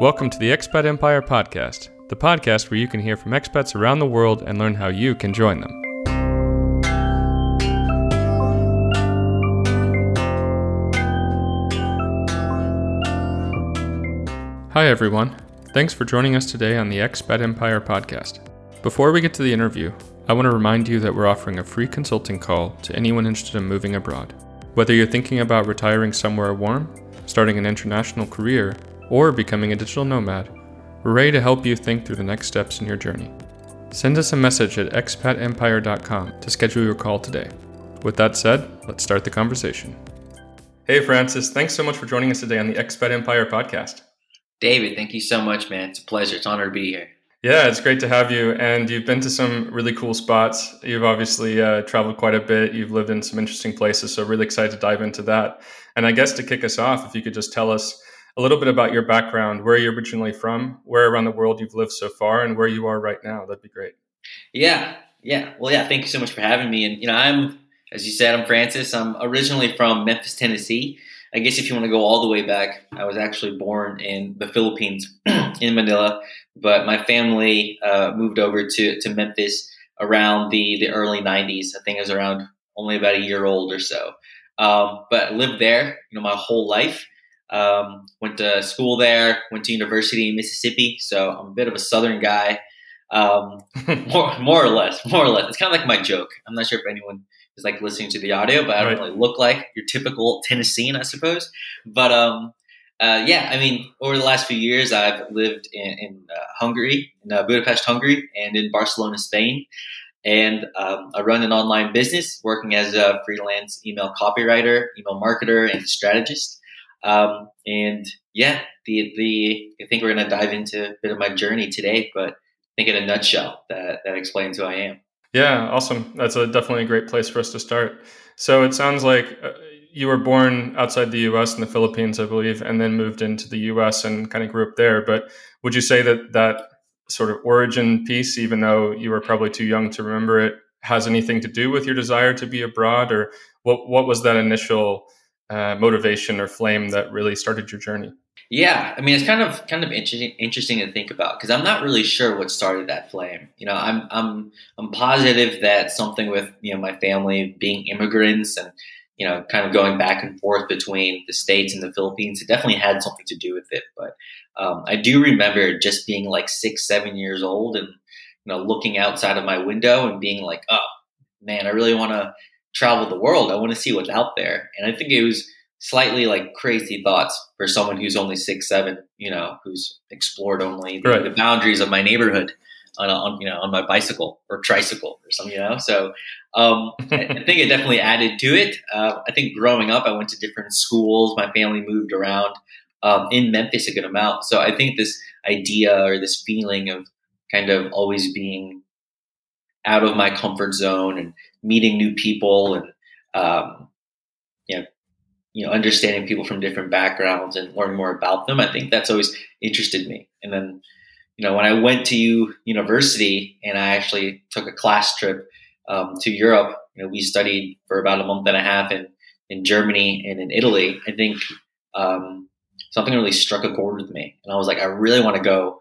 Welcome to the Expat Empire Podcast, the podcast where you can hear from expats around the world and learn how you can join them. Hi, everyone. Thanks for joining us today on the Expat Empire Podcast. Before we get to the interview, I want to remind you that we're offering a free consulting call to anyone interested in moving abroad. Whether you're thinking about retiring somewhere warm, starting an international career, or becoming a digital nomad, we're ready to help you think through the next steps in your journey. Send us a message at expatempire.com to schedule your call today. With that said, let's start the conversation. Hey, Francis, thanks so much for joining us today on the Expat Empire podcast. David, thank you so much, man. It's a pleasure. It's an honor to be here. Yeah, it's great to have you. And you've been to some really cool spots. You've obviously uh, traveled quite a bit. You've lived in some interesting places. So, really excited to dive into that. And I guess to kick us off, if you could just tell us a little bit about your background, where you're originally from, where around the world you've lived so far, and where you are right now. That'd be great. Yeah, yeah. Well, yeah. Thank you so much for having me. And you know, I'm, as you said, I'm Francis. I'm originally from Memphis, Tennessee. I guess if you want to go all the way back, I was actually born in the Philippines, in Manila, but my family uh, moved over to to Memphis around the the early '90s. I think I was around only about a year old or so. Um, but lived there, you know, my whole life. Um, went to school there, went to university in Mississippi. So I'm a bit of a Southern guy, um, more, more or less, more or less. It's kind of like my joke. I'm not sure if anyone is like listening to the audio, but I don't right. really look like your typical Tennessean, I suppose. But um, uh, yeah, I mean, over the last few years, I've lived in, in uh, Hungary, in uh, Budapest, Hungary, and in Barcelona, Spain. And um, I run an online business working as a freelance email copywriter, email marketer, and strategist. Um, and yeah, the the I think we're going to dive into a bit of my journey today, but I think in a nutshell that that explains who I am. Yeah, awesome. That's a definitely a great place for us to start. So it sounds like uh, you were born outside the U.S. in the Philippines, I believe, and then moved into the U.S. and kind of grew up there. But would you say that that sort of origin piece, even though you were probably too young to remember it, has anything to do with your desire to be abroad, or what? What was that initial uh, motivation or flame that really started your journey? Yeah, I mean it's kind of kind of interesting interesting to think about because I'm not really sure what started that flame. You know, I'm I'm I'm positive that something with you know my family being immigrants and you know kind of going back and forth between the states and the Philippines, it definitely had something to do with it. But um, I do remember just being like six, seven years old and you know looking outside of my window and being like, oh man, I really want to travel the world. I want to see what's out there. And I think it was slightly like crazy thoughts for someone who's only six, seven, you know, who's explored only the, right. the boundaries of my neighborhood on, on, you know, on my bicycle or tricycle or something, you know? So, um, I, I, think it definitely added to it. Uh, I think growing up, I went to different schools. My family moved around, um, in Memphis a good amount. So I think this idea or this feeling of kind of always being out of my comfort zone and meeting new people and um, you know, you know, understanding people from different backgrounds and learning more about them. I think that's always interested me. And then, you know, when I went to university and I actually took a class trip um, to Europe, you know, we studied for about a month and a half in in Germany and in Italy. I think um, something really struck a chord with me, and I was like, I really want to go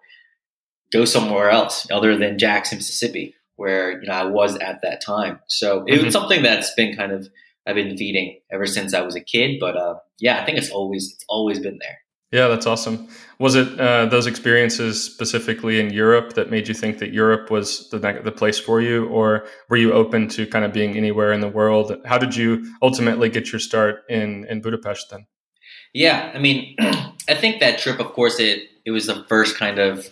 go somewhere else other than Jackson, Mississippi where you know I was at that time. So it was mm-hmm. something that's been kind of I've been feeding ever since I was a kid. But uh, yeah, I think it's always it's always been there. Yeah, that's awesome. Was it uh, those experiences specifically in Europe that made you think that Europe was the the place for you, or were you open to kind of being anywhere in the world? How did you ultimately get your start in in Budapest then? Yeah, I mean, I think that trip, of course, it it was the first kind of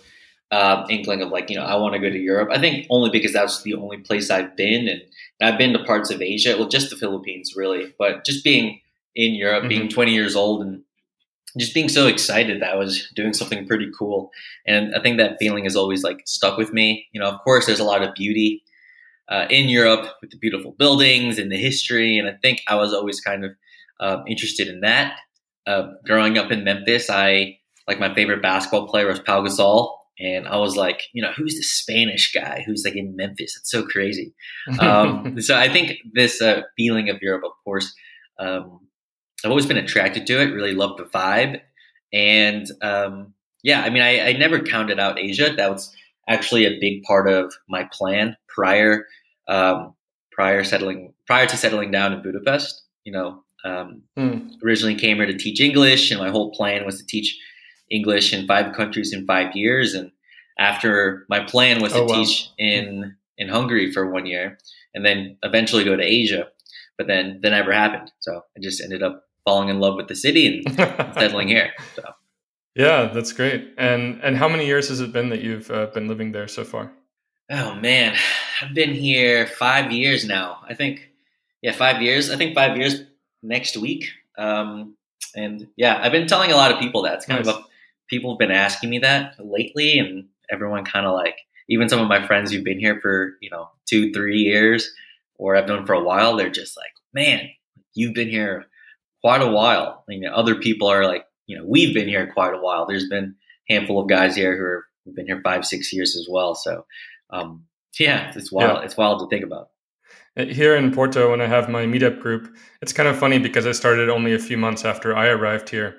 uh, inkling of like, you know, I want to go to Europe. I think only because that's the only place I've been, and I've been to parts of Asia, well, just the Philippines, really. But just being in Europe, mm-hmm. being 20 years old, and just being so excited that I was doing something pretty cool. And I think that feeling has always like stuck with me. You know, of course, there's a lot of beauty uh, in Europe with the beautiful buildings and the history, and I think I was always kind of uh, interested in that. Uh, growing up in Memphis, I like my favorite basketball player was Pau Gasol, and I was like, you know, who's the Spanish guy who's like in Memphis? It's so crazy. Um, so I think this uh, feeling of Europe, of course, um, I've always been attracted to it. Really loved the vibe, and um, yeah, I mean, I, I never counted out Asia. That was actually a big part of my plan prior um, prior settling prior to settling down in Budapest. You know, um, mm. originally came here to teach English, and my whole plan was to teach English in five countries in five years. And after my plan was to oh, wow. teach in in Hungary for one year, and then eventually go to Asia, but then that never happened. So I just ended up falling in love with the city and settling here. So. Yeah, that's great. And and how many years has it been that you've uh, been living there so far? Oh man, I've been here five years now. I think, yeah, five years. I think five years next week. Um, and yeah, I've been telling a lot of people that. It's kind nice. of a, people have been asking me that lately, and everyone kind of like, even some of my friends who've been here for you know two, three years, or I've known for a while, they're just like, man, you've been here quite a while. I mean, other people are like, you know, we've been here quite a while. There's been a handful of guys here who have been here five, six years as well. So um, yeah, it's wild. Yeah. It's wild to think about. Uh, here in Porto, when I have my meetup group, it's kind of funny because I started only a few months after I arrived here.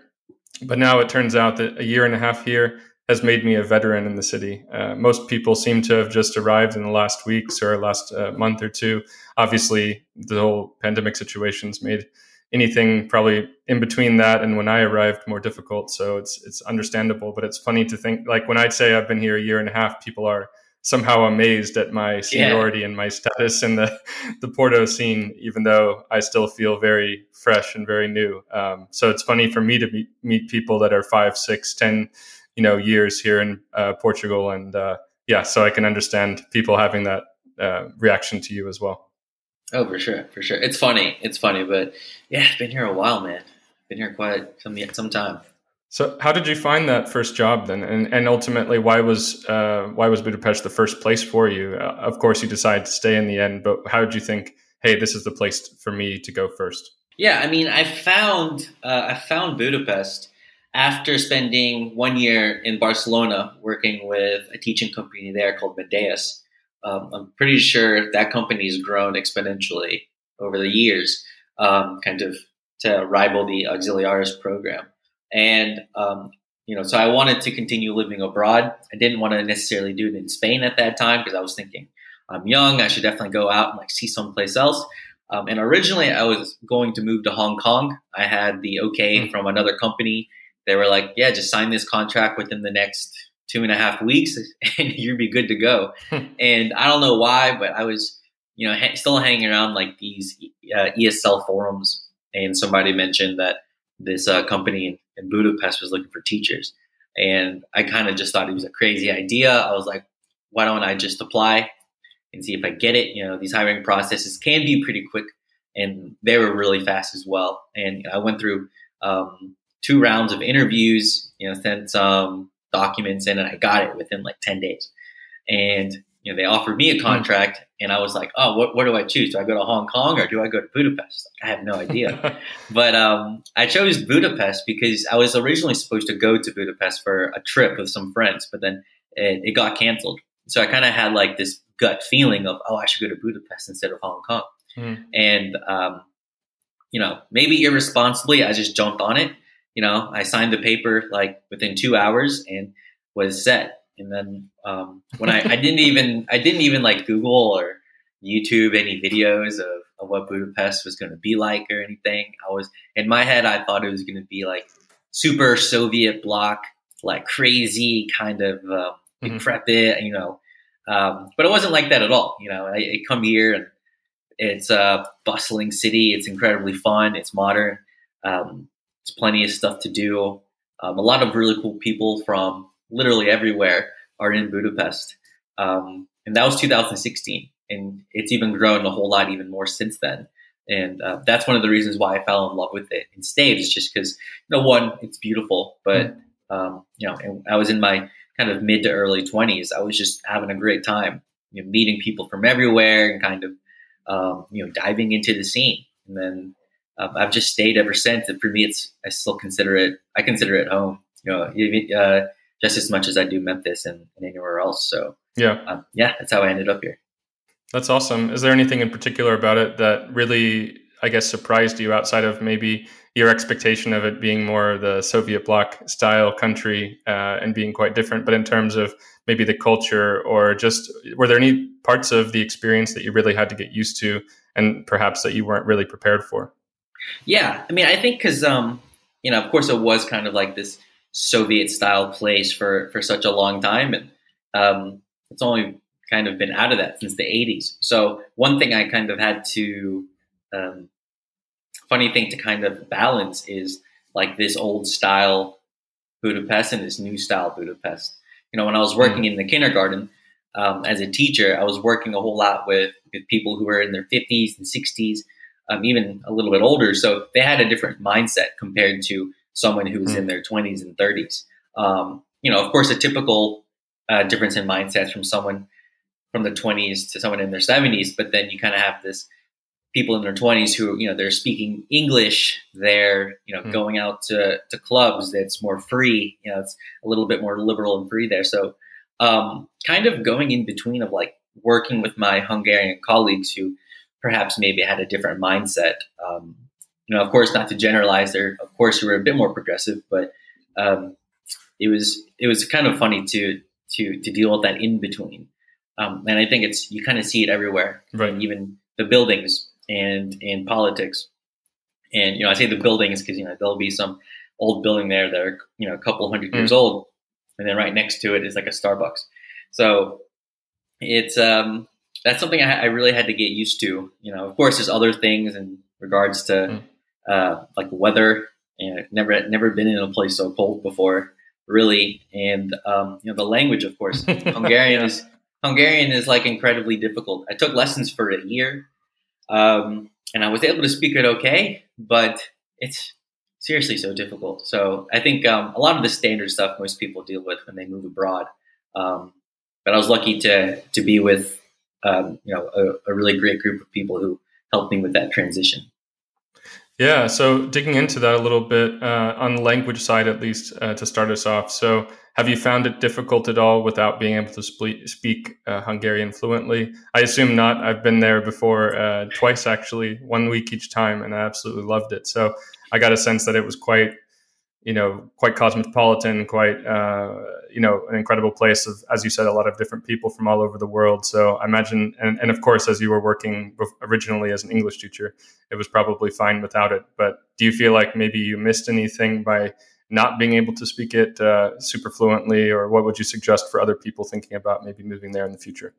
But now it turns out that a year and a half here has made me a veteran in the city. Uh, most people seem to have just arrived in the last weeks or last uh, month or two. Obviously, the whole pandemic situation's made anything probably in between that and when I arrived more difficult. So it's it's understandable. But it's funny to think like when I'd say I've been here a year and a half, people are somehow amazed at my seniority yeah. and my status in the the Porto scene, even though I still feel very fresh and very new. Um, so it's funny for me to meet, meet people that are five, six, ten, you know, years here in uh, Portugal, and uh, yeah, so I can understand people having that uh, reaction to you as well. Oh, for sure, for sure. It's funny, it's funny, but yeah, been here a while, man. Been here quite some some time. So, how did you find that first job then, and and ultimately, why was uh, why was Budapest the first place for you? Uh, of course, you decided to stay in the end, but how did you think? Hey, this is the place for me to go first. Yeah, I mean, I found uh, I found Budapest after spending one year in Barcelona working with a teaching company there called Meddeas. Um, I'm pretty sure that company has grown exponentially over the years, um, kind of to rival the Auxiliares program. And, um, you know, so I wanted to continue living abroad. I didn't want to necessarily do it in Spain at that time because I was thinking I'm young. I should definitely go out and like see someplace else. Um, and originally I was going to move to Hong Kong. I had the okay mm-hmm. from another company. They were like, yeah, just sign this contract within the next two and a half weeks and you'd be good to go. and I don't know why, but I was, you know, ha- still hanging around like these uh, ESL forums. And somebody mentioned that this uh, company in, Budapest was looking for teachers. And I kind of just thought it was a crazy idea. I was like, why don't I just apply and see if I get it? You know, these hiring processes can be pretty quick and they were really fast as well. And I went through um, two rounds of interviews, you know, sent some documents in and I got it within like 10 days. And you know, they offered me a contract, and I was like, "Oh, what, what do I choose? Do I go to Hong Kong or do I go to Budapest?" I have no idea. but um, I chose Budapest because I was originally supposed to go to Budapest for a trip with some friends, but then it, it got canceled. So I kind of had like this gut feeling of, "Oh, I should go to Budapest instead of Hong Kong." Mm. And um, you know, maybe irresponsibly, I just jumped on it. You know, I signed the paper like within two hours and was set and then um, when I, I didn't even I didn't even like Google or YouTube any videos of, of what Budapest was going to be like or anything. I was in my head I thought it was going to be like super Soviet bloc, like crazy kind of uh, mm-hmm. decrepit, you know. Um, but it wasn't like that at all. You know, I, I come here and it's a bustling city. It's incredibly fun. It's modern. Um, it's plenty of stuff to do. Um, a lot of really cool people from literally everywhere are in Budapest. Um, and that was 2016. And it's even grown a whole lot even more since then. And uh, that's one of the reasons why I fell in love with it and stayed. Is just because, you know, one, it's beautiful, but um, you know, I was in my kind of mid to early 20s. I was just having a great time, you know, meeting people from everywhere and kind of, um, you know, diving into the scene. And then uh, I've just stayed ever since. And for me, it's I still consider it. I consider it home. You know, uh, just as much as I do Memphis and, and anywhere else. So yeah, um, yeah, that's how I ended up here. That's awesome. Is there anything in particular about it that really I guess, surprised you outside of maybe your expectation of it being more the Soviet bloc style country uh, and being quite different, but in terms of maybe the culture or just were there any parts of the experience that you really had to get used to and perhaps that you weren't really prepared for? Yeah, I mean, I think because um, you know, of course, it was kind of like this Soviet style place for for such a long time, and um, it's only kind of been out of that since the 80s. So one thing I kind of had to um, funny thing to kind of balance is like this old style Budapest and this new style Budapest. You know, when I was working mm. in the kindergarten um, as a teacher, I was working a whole lot with, with people who were in their 50s and 60s, um, even a little bit older. So they had a different mindset compared to someone who's in their 20s and 30s. Um, you know, of course, a typical uh, difference in mindsets from someone from the 20s to someone in their 70s, but then you kind of have this people in their 20s who you know they're speaking english they're you know mm. going out to, to clubs that's more free you know it's a little bit more liberal and free there so um, kind of going in between of like working with my hungarian colleagues who perhaps maybe had a different mindset um, you know of course not to generalize they're of course who were a bit more progressive but um, it was it was kind of funny to to to deal with that in between um, and i think it's you kind of see it everywhere right even the buildings and in politics. And you know, I say the buildings because you know there'll be some old building there that are you know a couple hundred mm. years old, and then right next to it is like a Starbucks. So it's um, that's something I, I, really had to get used to. You know, of course, there's other things in regards to mm. Uh, like weather. And never never been in a place so cold before, really. And um, you know, the language, of course, Hungarian yeah. is Hungarian is like incredibly difficult. I took lessons for a year um, and I was able to speak it okay, but it's seriously so difficult. So I think um, a lot of the standard stuff most people deal with when they move abroad. Um, but I was lucky to to be with um, you know a, a, really great group of people who helped me with that transition. Yeah, so digging into that a little bit uh, on the language side, at least uh, to start us off. So, have you found it difficult at all without being able to spe- speak uh, Hungarian fluently? I assume not. I've been there before uh, twice, actually, one week each time, and I absolutely loved it. So, I got a sense that it was quite you know, quite cosmopolitan, quite, uh, you know, an incredible place of, as you said, a lot of different people from all over the world. So I imagine, and, and of course, as you were working originally as an English teacher, it was probably fine without it. But do you feel like maybe you missed anything by not being able to speak it uh, super fluently, or what would you suggest for other people thinking about maybe moving there in the future?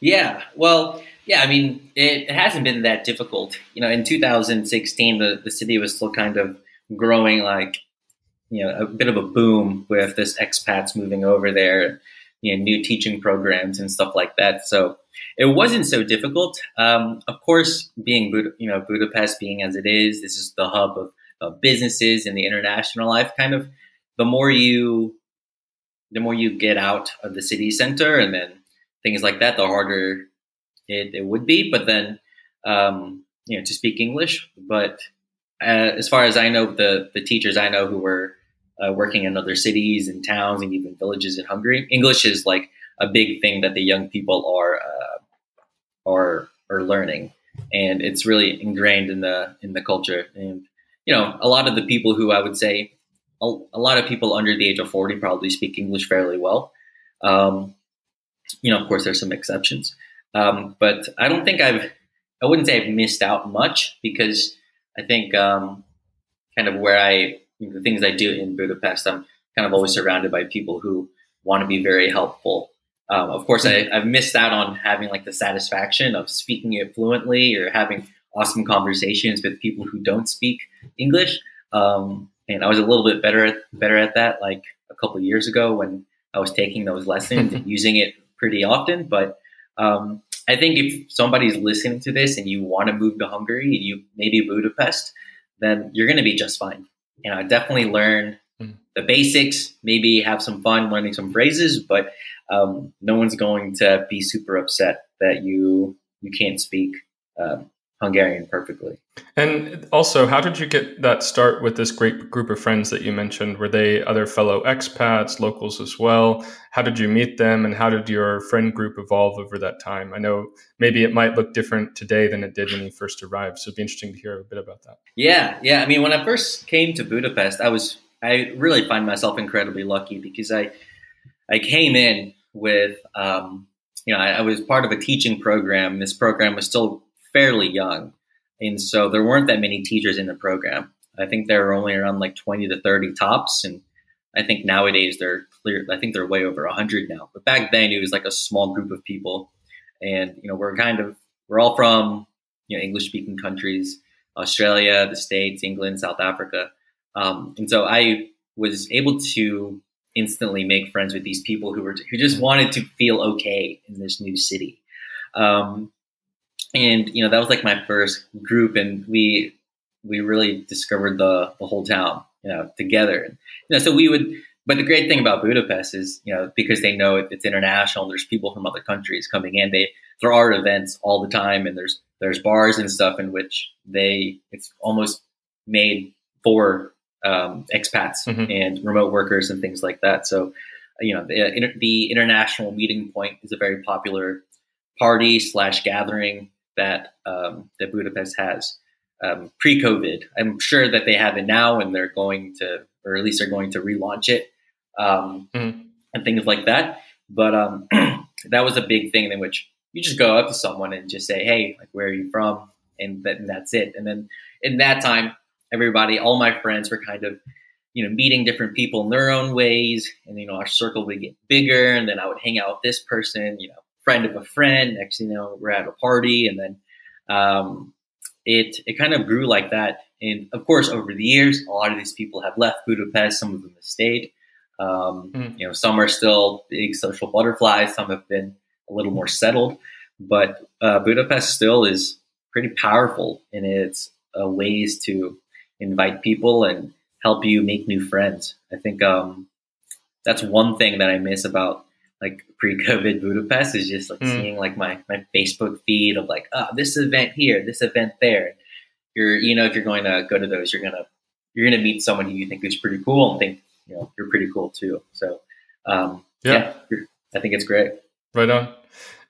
Yeah, well, yeah, I mean, it, hasn't been that difficult. You know, in 2016, the, the city was still kind of growing like you know a bit of a boom with this expats moving over there, you know, new teaching programs and stuff like that. So it wasn't so difficult. Um, of course, being Bud- you know Budapest being as it is, this is the hub of, of businesses and the international life. Kind of the more you the more you get out of the city center and then things like that, the harder it, it would be. But then um, you know to speak English, but uh, as far as I know, the the teachers I know who were uh, working in other cities and towns and even villages in Hungary, English is like a big thing that the young people are uh, are are learning, and it's really ingrained in the in the culture. And you know, a lot of the people who I would say a, a lot of people under the age of forty probably speak English fairly well. Um, you know, of course, there's some exceptions, um, but I don't think I've I wouldn't say I've missed out much because I think um, kind of where I the things I do in Budapest, I'm kind of always surrounded by people who want to be very helpful. Um, of course, I, have missed out on having like the satisfaction of speaking it fluently or having awesome conversations with people who don't speak English. Um, and I was a little bit better at, better at that like a couple years ago when I was taking those lessons and using it pretty often. But um, I think if somebody's listening to this and you want to move to Hungary and you maybe Budapest, then you're going to be just fine. You know, definitely learn mm. the basics, maybe have some fun learning some phrases, but um, no one's going to be super upset that you you can't speak um, Hungarian perfectly. And also, how did you get that start with this great group of friends that you mentioned? Were they other fellow expats, locals as well? How did you meet them, and how did your friend group evolve over that time? I know maybe it might look different today than it did when you first arrived, so it'd be interesting to hear a bit about that. Yeah, yeah. I mean, when I first came to Budapest, I was I really find myself incredibly lucky because I I came in with um, you know I, I was part of a teaching program. This program was still fairly young. And so there weren't that many teachers in the program. I think there were only around like 20 to 30 tops. And I think nowadays they're clear. I think they're way over 100 now. But back then it was like a small group of people. And, you know, we're kind of, we're all from, you know, English speaking countries, Australia, the States, England, South Africa. Um, and so I was able to instantly make friends with these people who were, who just wanted to feel okay in this new city. Um, and you know that was like my first group, and we we really discovered the the whole town, you know, together. You know, so we would. But the great thing about Budapest is, you know, because they know it's international. There's people from other countries coming in. They there are events all the time, and there's there's bars and stuff in which they it's almost made for um, expats mm-hmm. and remote workers and things like that. So, you know, the, the international meeting point is a very popular party slash gathering that um, that Budapest has um, pre-COVID. I'm sure that they have it now, and they're going to, or at least they're going to relaunch it um, mm-hmm. and things like that. But um, that was a big thing in which you just go up to someone and just say, "Hey, like, where are you from?" And, that, and that's it. And then in that time, everybody, all my friends were kind of you know, meeting different people in their own ways. And, you know, our circle would get bigger. And then I would hang out with this person, you know, friend of a friend. Next you know, we're at a party, and then um, it it kind of grew like that. And of course, over the years, a lot of these people have left Budapest. Some of them have stayed. Um, mm. You know, some are still big social butterflies. Some have been a little more settled. But uh, Budapest still is pretty powerful in its uh, ways to invite people and help you make new friends. I think um, that's one thing that I miss about like pre-COVID Budapest is just like mm. seeing like my my Facebook feed of like, oh, this event here, this event there. You're you know if you're going to go to those, you're gonna you're gonna meet someone who you think is pretty cool and think you know you're pretty cool too. So um, yeah, yeah I think it's great. Right on.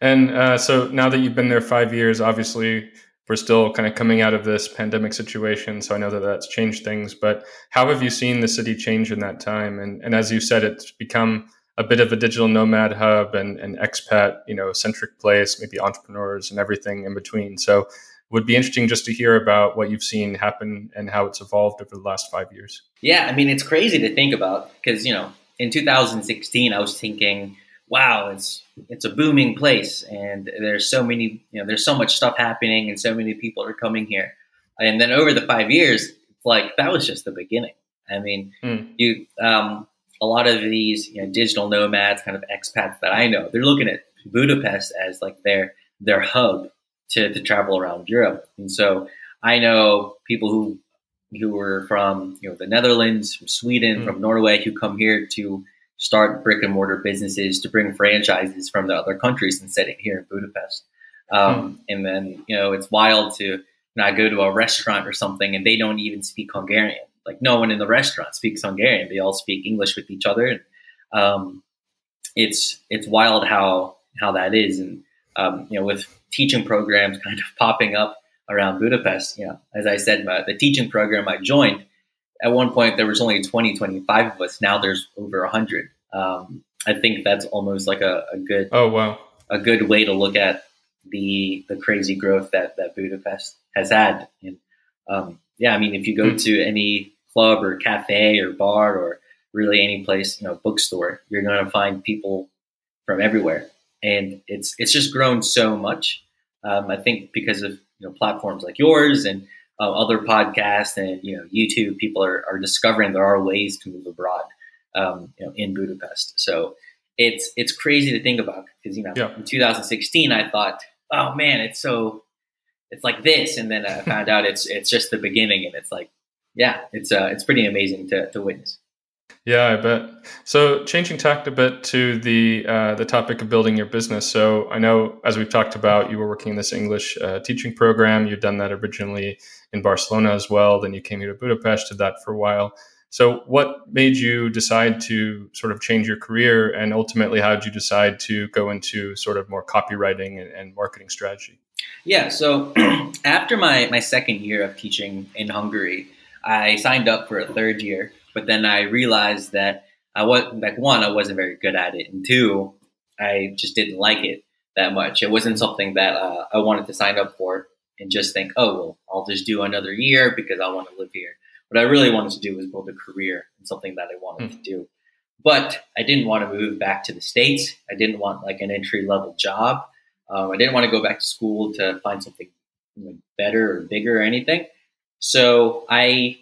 And uh, so now that you've been there five years, obviously we're still kind of coming out of this pandemic situation. So I know that that's changed things. But how have you seen the city change in that time? And and as you said, it's become a bit of a digital nomad hub and an expat, you know, centric place, maybe entrepreneurs and everything in between. So it would be interesting just to hear about what you've seen happen and how it's evolved over the last five years. Yeah, I mean, it's crazy to think about because, you know, in 2016, I was thinking, wow, it's it's a booming place and there's so many, you know, there's so much stuff happening and so many people are coming here. And then over the five years, like that was just the beginning. I mean, mm. you um, a lot of these you know, digital nomads, kind of expats that I know, they're looking at Budapest as like their their hub to, to travel around Europe. And so I know people who who were from you know the Netherlands, from Sweden, mm. from Norway, who come here to start brick and mortar businesses to bring franchises from the other countries and set it here in Budapest. Um, mm. And then you know it's wild to you know, I go to a restaurant or something and they don't even speak Hungarian like no one in the restaurant speaks Hungarian. They all speak English with each other. And, um, it's it's wild how how that is, and um, you know, with teaching programs kind of popping up around Budapest. You know, as I said, my, the teaching program I joined at one point there was only 20, 25 of us. Now there's over hundred. Um, I think that's almost like a, a good oh wow a good way to look at the the crazy growth that that Budapest has had. And um, yeah, I mean, if you go mm. to any club or cafe or bar or really any place, you know, bookstore, you're going to find people from everywhere, and it's it's just grown so much. Um, I think because of you know platforms like yours and uh, other podcasts and you know YouTube, people are, are discovering there are ways to move abroad, um, you know, in Budapest. So it's it's crazy to think about because you know yeah. in 2016 I thought, oh man, it's so it's like this, and then I found out it's it's just the beginning, and it's like yeah, it's uh, it's pretty amazing to, to witness. Yeah, I bet. So, changing tact a bit to the uh, the topic of building your business. So, I know as we've talked about, you were working in this English uh, teaching program. You've done that originally in Barcelona as well. Then you came here to Budapest, did that for a while. So, what made you decide to sort of change your career, and ultimately, how did you decide to go into sort of more copywriting and, and marketing strategy? Yeah. So, after my my second year of teaching in Hungary, I signed up for a third year but then I realized that I was like one, I wasn't very good at it, and two, I just didn't like it that much. It wasn't something that uh, I wanted to sign up for and just think, oh well, I'll just do another year because I want to live here. What I really wanted to do was build a career and something that I wanted mm. to do. But I didn't want to move back to the states. I didn't want like an entry level job. Um, I didn't want to go back to school to find something you know, better or bigger or anything. So I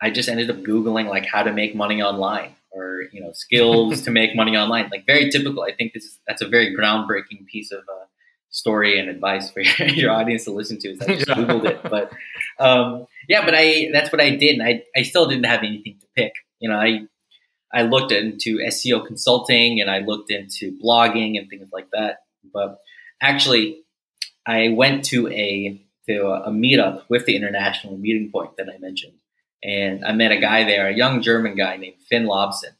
I just ended up Googling like how to make money online or, you know, skills to make money online. Like very typical. I think this is, that's a very groundbreaking piece of uh, story and advice for your audience to listen to is I just yeah. Googled it. But um, yeah, but I, that's what I did. And I, I still didn't have anything to pick. You know, I, I looked into SEO consulting and I looked into blogging and things like that. But actually, I went to a to a meetup with the international meeting point that I mentioned, and I met a guy there, a young German guy named Finn Lobson.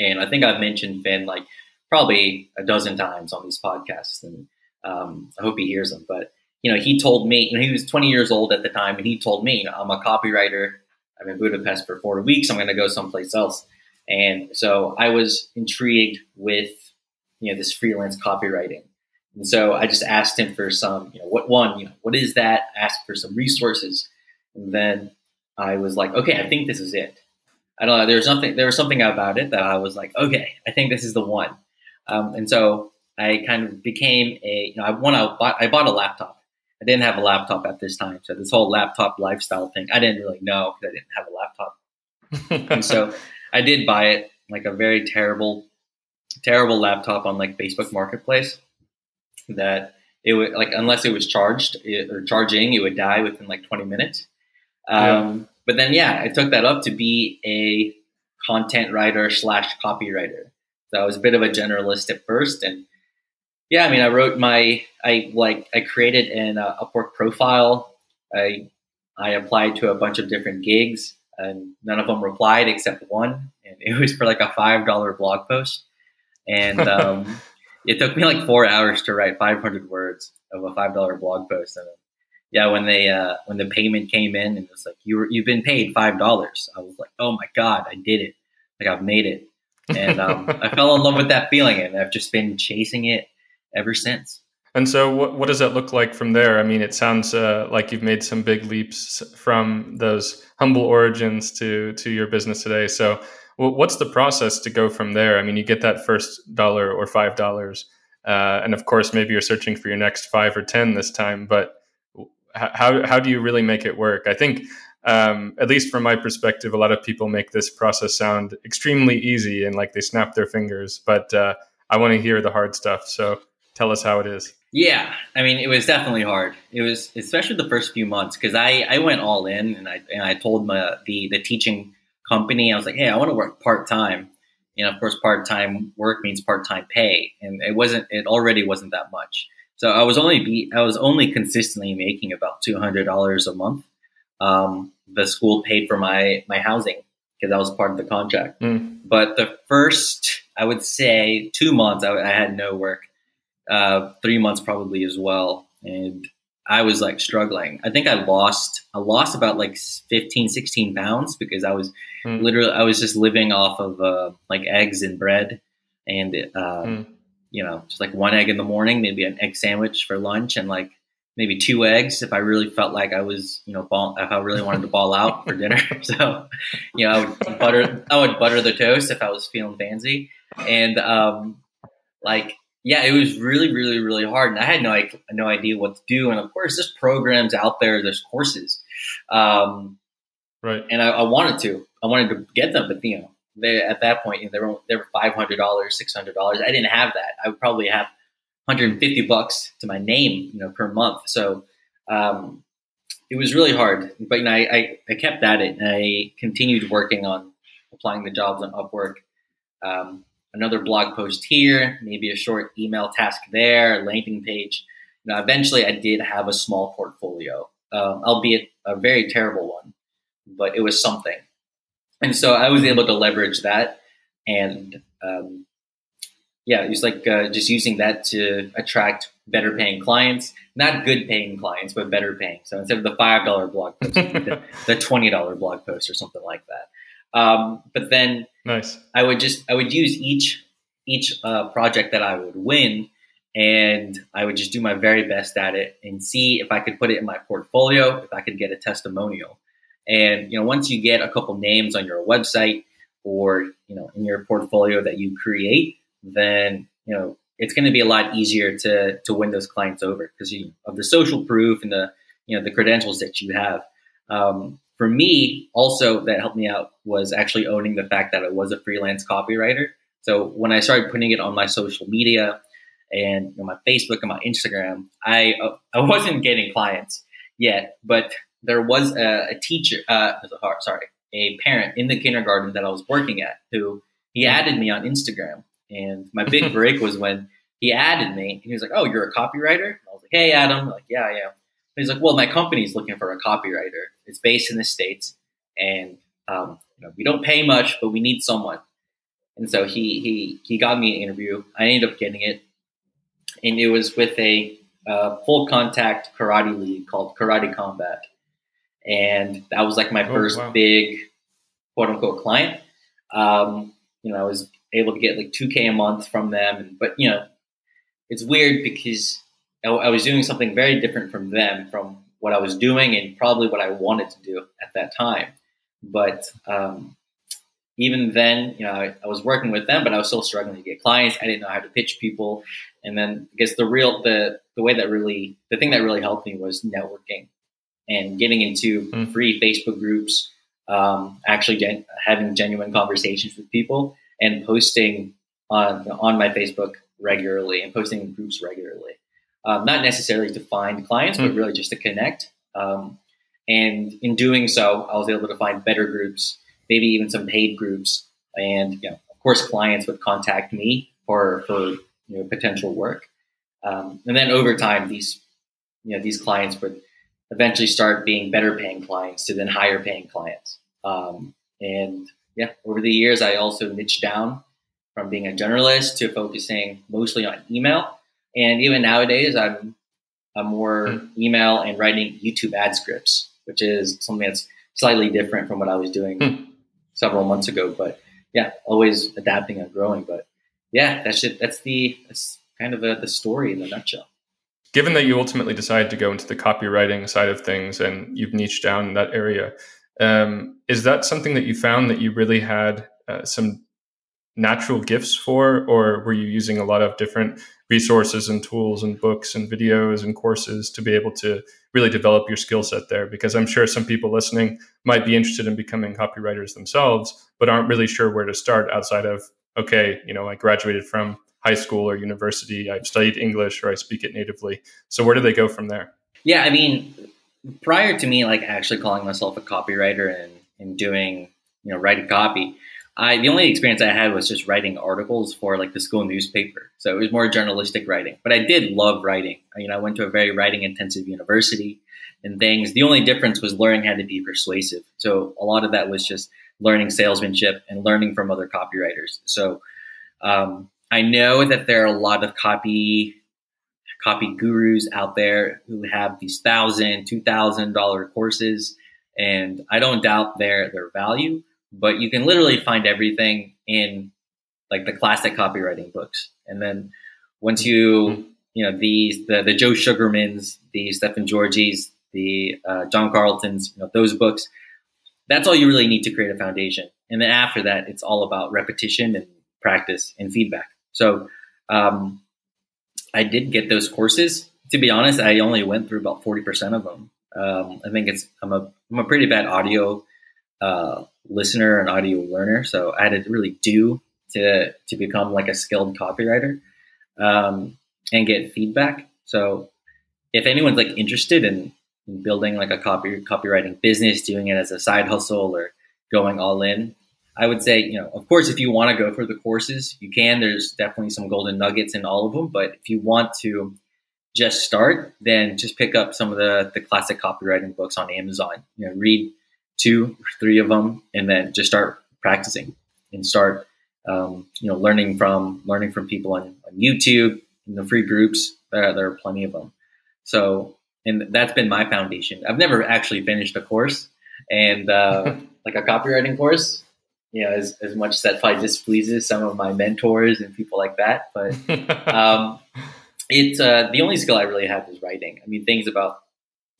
And I think I've mentioned Finn like probably a dozen times on these podcasts, and um, I hope he hears them. But you know, he told me, you know, he was 20 years old at the time, and he told me, I'm a copywriter. I'm in Budapest for four weeks. I'm going to go someplace else. And so I was intrigued with, you know, this freelance copywriting. And so I just asked him for some, you know, what one, you know, what is that? Asked for some resources. And then I was like, okay, I think this is it. I don't know. There's something. There was something about it that I was like, okay, I think this is the one. Um, and so I kind of became a. You know, I one I bought, I bought a laptop. I didn't have a laptop at this time, so this whole laptop lifestyle thing, I didn't really know because I didn't have a laptop. and so I did buy it, like a very terrible, terrible laptop on like Facebook Marketplace. That it would like unless it was charged it, or charging, it would die within like 20 minutes. Um, yeah. But then, yeah, I took that up to be a content writer slash copywriter. So I was a bit of a generalist at first, and yeah, I mean, I wrote my, I like, I created an uh, Upwork profile. I I applied to a bunch of different gigs, and none of them replied except one, and it was for like a five dollar blog post, and um, it took me like four hours to write 500 words of a five dollar blog post, and yeah, when they uh, when the payment came in and it was like you were, you've been paid five dollars, I was like, oh my god, I did it! Like I've made it, and um, I fell in love with that feeling, and I've just been chasing it ever since. And so, what, what does that look like from there? I mean, it sounds uh, like you've made some big leaps from those humble origins to to your business today. So, what's the process to go from there? I mean, you get that first dollar or five dollars, uh, and of course, maybe you're searching for your next five or ten this time. But how how do you really make it work? I think, um, at least from my perspective, a lot of people make this process sound extremely easy and like they snap their fingers. But uh, I want to hear the hard stuff. So tell us how it is. Yeah, I mean, it was definitely hard. It was especially the first few months because I, I went all in and I and I told my the the teaching company I was like, hey, I want to work part time. And of course, part time work means part time pay, and it wasn't. It already wasn't that much. So I was only be I was only consistently making about two hundred dollars a month. Um, the school paid for my my housing because that was part of the contract. Mm. But the first, I would say, two months I, I had no work. Uh, three months probably as well, and I was like struggling. I think I lost I lost about like 15, 16 pounds because I was mm. literally I was just living off of uh, like eggs and bread and uh, mm you know, just like one egg in the morning, maybe an egg sandwich for lunch, and like maybe two eggs if I really felt like I was, you know, ball, if I really wanted to ball out for dinner. So, you know, I would butter, I would butter the toast if I was feeling fancy, and um, like, yeah, it was really, really, really hard, and I had no, no idea what to do. And of course, there's programs out there, there's courses, um, right? And I, I wanted to, I wanted to get them, but you know, they at that point you know, they were they were five hundred dollars, six hundred dollars. I didn't have that. I would probably have 150 bucks to my name, you know, per month. So um, it was really hard. But you know, I, I, I kept at it. And I continued working on applying the jobs on Upwork. Um, another blog post here, maybe a short email task there, landing page. Now, eventually, I did have a small portfolio, um, albeit a very terrible one, but it was something. And so I was able to leverage that and um, yeah, it was like uh, just using that to attract better paying clients, not good paying clients, but better paying. So instead of the five dollar blog post, the, the twenty dollar blog post or something like that. Um, but then, nice. I would just I would use each each uh, project that I would win, and I would just do my very best at it and see if I could put it in my portfolio, if I could get a testimonial. And you know, once you get a couple names on your website or you know in your portfolio that you create then you know it's going to be a lot easier to to win those clients over because you of the social proof and the you know the credentials that you have. Um, for me, also that helped me out was actually owning the fact that I was a freelance copywriter. So when I started putting it on my social media and you know, my Facebook and my Instagram, I uh, I wasn't getting clients yet, but there was a, a teacher, uh, sorry, a parent in the kindergarten that I was working at who he added me on Instagram and my big break was when he added me and he was like, Oh, you're a copywriter? And I was like, Hey, Adam. I'm like, yeah, I am. He's like, Well, my company's looking for a copywriter. It's based in the States and um, you know, we don't pay much, but we need someone. And so he he he got me an interview. I ended up getting it, and it was with a uh, full contact karate league called Karate Combat, and that was like my oh, first wow. big quote unquote client. Um, you know, I was able to get like 2K a month from them. But, you know, it's weird because I, was doing something very different from them, from what I was doing and probably what I wanted to do at that time. But um, even then, you know, I, I, was working with them, but I was still struggling to get clients. I didn't know how to pitch people. And then I guess the real, the, the way that really, the thing that really helped me was networking and getting into mm. free Facebook groups, um, actually gen- having genuine conversations with people and posting on on my Facebook regularly and posting in groups regularly. Um, not necessarily to find clients, but hmm. really just to connect. Um, and in doing so, I was able to find better groups, maybe even some paid groups. And you know, of course, clients would contact me for for you know potential work. Um, and then over time, these you know these clients would eventually start being better paying clients to then higher paying clients. Um, and yeah, over the years, I also niched down from being a generalist to focusing mostly on email. And even nowadays, I'm I'm more mm. email and writing YouTube ad scripts, which is something that's slightly different from what I was doing mm. several months ago. But yeah, always adapting and growing. But yeah, that's it. That's the that's kind of a, the story in a nutshell. Given that you ultimately decided to go into the copywriting side of things and you've niched down in that area, um, is that something that you found that you really had uh, some natural gifts for, or were you using a lot of different resources and tools and books and videos and courses to be able to really develop your skill set there? Because I'm sure some people listening might be interested in becoming copywriters themselves, but aren't really sure where to start outside of, okay, you know, I graduated from high school or university, I've studied English or I speak it natively. So where do they go from there? Yeah, I mean, prior to me like actually calling myself a copywriter and, and doing you know writing copy i the only experience i had was just writing articles for like the school newspaper. So it was more journalistic writing. But i did love writing. You know i went to a very writing intensive university and things. The only difference was learning how to be persuasive. So a lot of that was just learning salesmanship and learning from other copywriters. So um, i know that there are a lot of copy copy gurus out there who have these thousand, two thousand dollar courses, and I don't doubt their their value. But you can literally find everything in like the classic copywriting books, and then once you you know these the the Joe Sugarmans, the Stefan Georgi's, the uh, John Carltons, you know those books. That's all you really need to create a foundation, and then after that, it's all about repetition and practice and feedback. So um, I did get those courses. To be honest, I only went through about forty percent of them. Um, I think it's I'm a I'm a pretty bad audio uh, listener and audio learner, so I had to really do to to become like a skilled copywriter um, and get feedback. So if anyone's like interested in, in building like a copy copywriting business, doing it as a side hustle or going all in, I would say, you know, of course, if you want to go for the courses, you can. There's definitely some golden nuggets in all of them. But if you want to just start, then just pick up some of the, the classic copywriting books on Amazon. You know, read two, three of them, and then just start practicing and start, um, you know, learning from learning from people on, on YouTube in the free groups. There, there are plenty of them. So, and that's been my foundation. I've never actually finished a course, and uh, like a copywriting course you know, as, as much as that probably displeases some of my mentors and people like that. But um, it's uh, the only skill I really have is writing. I mean, things about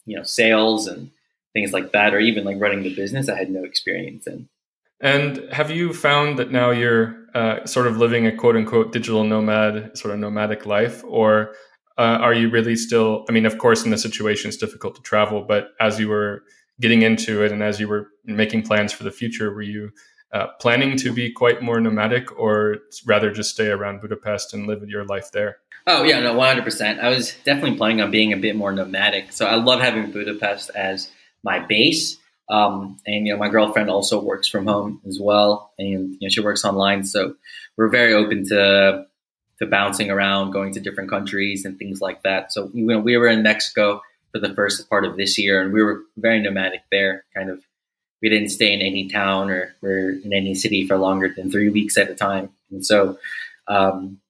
you know sales and things like that, or even like running the business, I had no experience in. And have you found that now you're uh, sort of living a quote unquote digital nomad, sort of nomadic life, or uh, are you really still? I mean, of course, in the situation, it's difficult to travel, but as you were getting into it and as you were making plans for the future, were you uh, planning to be quite more nomadic or rather just stay around Budapest and live your life there? Oh, yeah, no, 100%. I was definitely planning on being a bit more nomadic. So I love having Budapest as my base. Um, and, you know, my girlfriend also works from home as well. And, you know, she works online. So we're very open to, to bouncing around, going to different countries and things like that. So, you know, we were in Mexico for the first part of this year and we were very nomadic there, kind of we didn't stay in any town or, or in any city for longer than three weeks at a time. And so, um,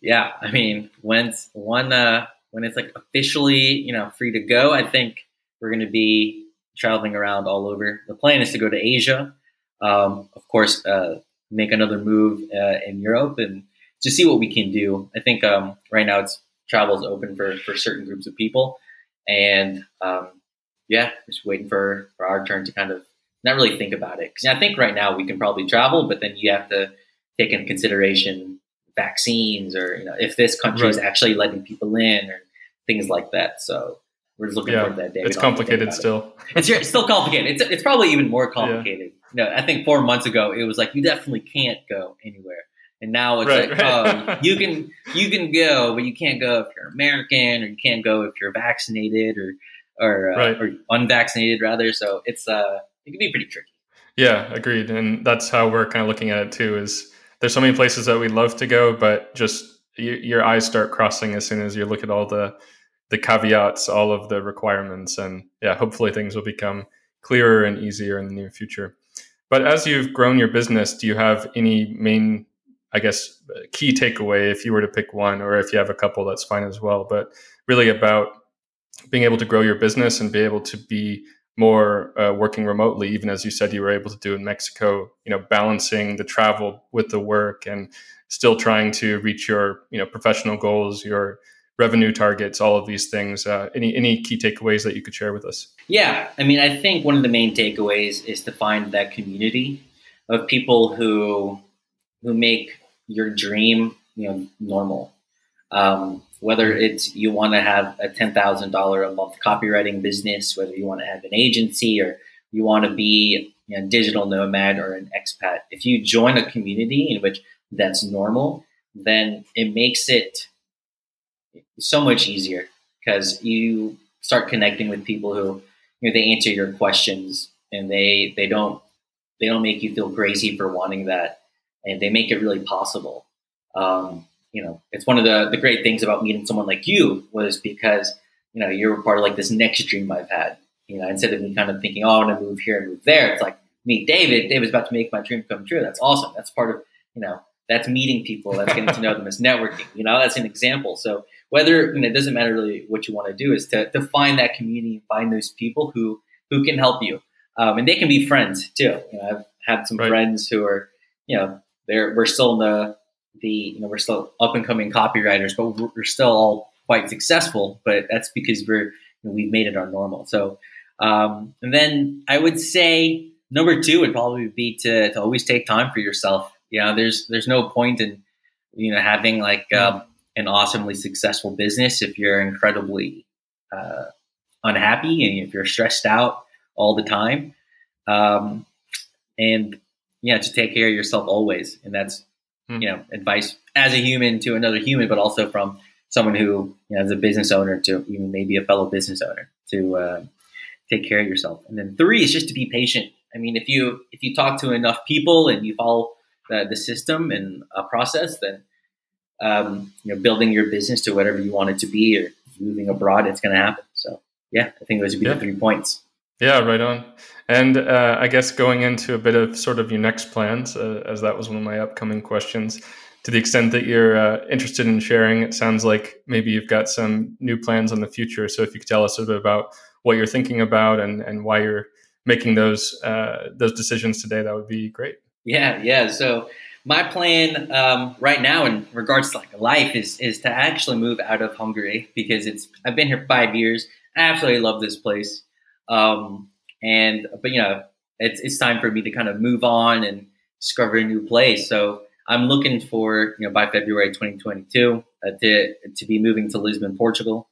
yeah, I mean, when one uh, when it's like officially you know free to go, I think we're going to be traveling around all over. The plan is to go to Asia, um, of course, uh, make another move uh, in Europe, and to see what we can do. I think um, right now it's travel is open for for certain groups of people, and um, yeah, just waiting for for our turn to kind of not really think about it. Because I think right now we can probably travel, but then you have to take into consideration vaccines or you know if this country right. is actually letting people in or things like that. So we're just looking yeah, for that day. It's complicated still. It. It's, still complicated. It's, it's probably even more complicated. Yeah. You know, I think four months ago it was like you definitely can't go anywhere. And now it's right, like, right. oh, you can you can go, but you can't go if you're American, or you can't go if you're vaccinated, or or, uh, or unvaccinated rather. So it's uh it can be pretty tricky. Yeah, agreed. And that's how we're kind of looking at it too. Is there's so many places that we'd love to go, but just you, your eyes start crossing as soon as you look at all the the caveats, all of the requirements, and yeah, hopefully things will become clearer and easier in the near future. But as you've grown your business, do you have any main, I guess, key takeaway if you were to pick one, or if you have a couple, that's fine as well. But really about being able to grow your business and be able to be more uh, working remotely, even as you said you were able to do in Mexico, you know, balancing the travel with the work and still trying to reach your, you know, professional goals, your revenue targets, all of these things. Uh, any any key takeaways that you could share with us? Yeah, I mean, I think one of the main takeaways is to find that community of people who who make your dream, you know, normal. Um, whether it's you want to have a $10,000 a month copywriting business, whether you want to have an agency or you want to be a digital nomad or an expat. If you join a community in which that's normal, then it makes it so much easier because you start connecting with people who you know they answer your questions and they they don't they don't make you feel crazy for wanting that and they make it really possible. Um, you know, it's one of the, the great things about meeting someone like you was because, you know, you're part of like this next dream I've had. You know, instead of me kind of thinking, oh, I want to move here and move there, it's like meet David. David's about to make my dream come true. That's awesome. That's part of, you know, that's meeting people. That's getting to know them. It's networking. You know, that's an example. So whether you know, it doesn't matter really what you want to do is to, to find that community, find those people who who can help you, um, and they can be friends too. You know, I've had some right. friends who are, you know, they're we're still in the the you know we're still up and coming copywriters, but we're, we're still all quite successful. But that's because we're you know, we've made it our normal. So um, and then I would say number two would probably be to, to always take time for yourself. You know, there's there's no point in you know having like um, an awesomely successful business if you're incredibly uh, unhappy and if you're stressed out all the time. Um, and yeah, to take care of yourself always, and that's mm. you know, advice as a human to another human, but also from someone who, you know, as a business owner to even maybe a fellow business owner to uh, take care of yourself. And then three is just to be patient. I mean, if you if you talk to enough people and you follow the, the system and a process, then um, you know, building your business to whatever you want it to be or moving abroad, it's going to happen. So yeah, I think those would be yeah. the three points. Yeah, right on. And uh, I guess going into a bit of sort of your next plans, uh, as that was one of my upcoming questions, to the extent that you're uh, interested in sharing, it sounds like maybe you've got some new plans on the future. So if you could tell us a bit about what you're thinking about and, and why you're making those uh, those decisions today, that would be great. Yeah, yeah. So my plan um, right now in regards to like life is is to actually move out of Hungary because it's I've been here five years. I absolutely love this place, um, and but you know it's it's time for me to kind of move on and discover a new place. So I'm looking for you know by February 2022 uh, to to be moving to Lisbon, Portugal,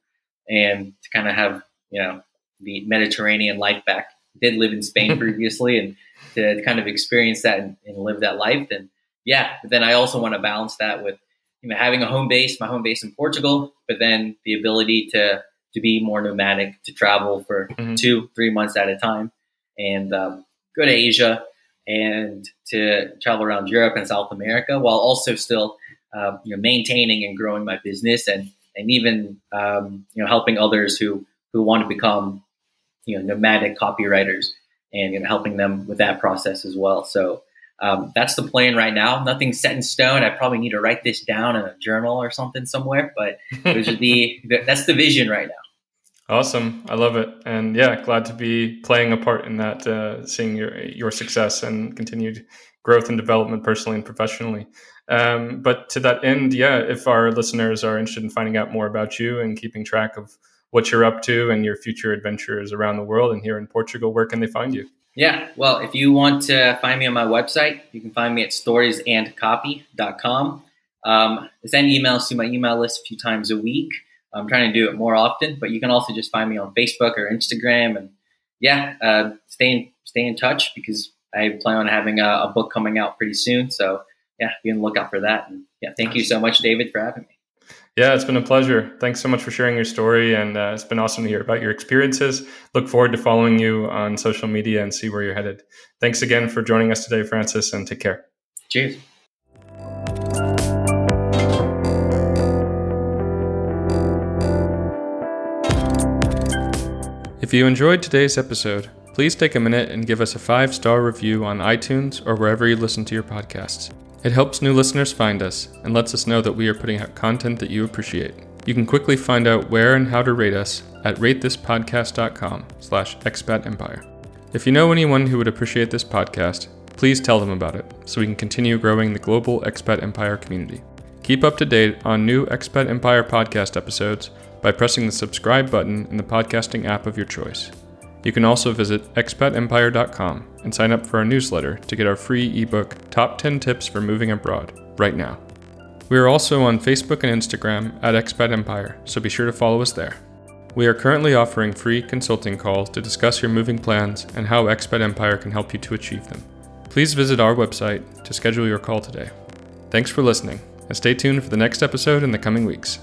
and to kind of have you know the Mediterranean life back. Did live in Spain previously, and to kind of experience that and, and live that life. Then yeah, but then I also want to balance that with you know having a home base, my home base in Portugal, but then the ability to to be more nomadic, to travel for mm-hmm. two, three months at a time, and um, go to Asia and to travel around Europe and South America, while also still uh, you know maintaining and growing my business and and even um, you know helping others who who want to become you know nomadic copywriters and you know helping them with that process as well. So um, that's the plan right now. Nothing's set in stone. I probably need to write this down in a journal or something somewhere, but those are the that's the vision right now. Awesome, I love it, and yeah, glad to be playing a part in that, uh, seeing your your success and continued growth and development personally and professionally. Um, but to that end, yeah, if our listeners are interested in finding out more about you and keeping track of what you're up to and your future adventures around the world and here in Portugal, where can they find you? Yeah, well, if you want to find me on my website, you can find me at storiesandcopy.com. Um, I send emails to my email list a few times a week. I'm trying to do it more often, but you can also just find me on Facebook or Instagram. And yeah, uh, stay in stay in touch because I plan on having a, a book coming out pretty soon. So yeah, be on the lookout for that. And yeah, thank you so much, David, for having me. Yeah, it's been a pleasure. Thanks so much for sharing your story, and uh, it's been awesome to hear about your experiences. Look forward to following you on social media and see where you're headed. Thanks again for joining us today, Francis, and take care. Cheers. If you enjoyed today's episode, please take a minute and give us a five star review on iTunes or wherever you listen to your podcasts. It helps new listeners find us and lets us know that we are putting out content that you appreciate. You can quickly find out where and how to rate us at ratethispodcast.com slash expatempire. If you know anyone who would appreciate this podcast, please tell them about it so we can continue growing the global Expat Empire community. Keep up to date on new Expat Empire podcast episodes by pressing the subscribe button in the podcasting app of your choice. You can also visit expatempire.com and sign up for our newsletter to get our free ebook, Top 10 Tips for Moving Abroad, right now. We are also on Facebook and Instagram at Expat Empire, so be sure to follow us there. We are currently offering free consulting calls to discuss your moving plans and how Expat Empire can help you to achieve them. Please visit our website to schedule your call today. Thanks for listening, and stay tuned for the next episode in the coming weeks.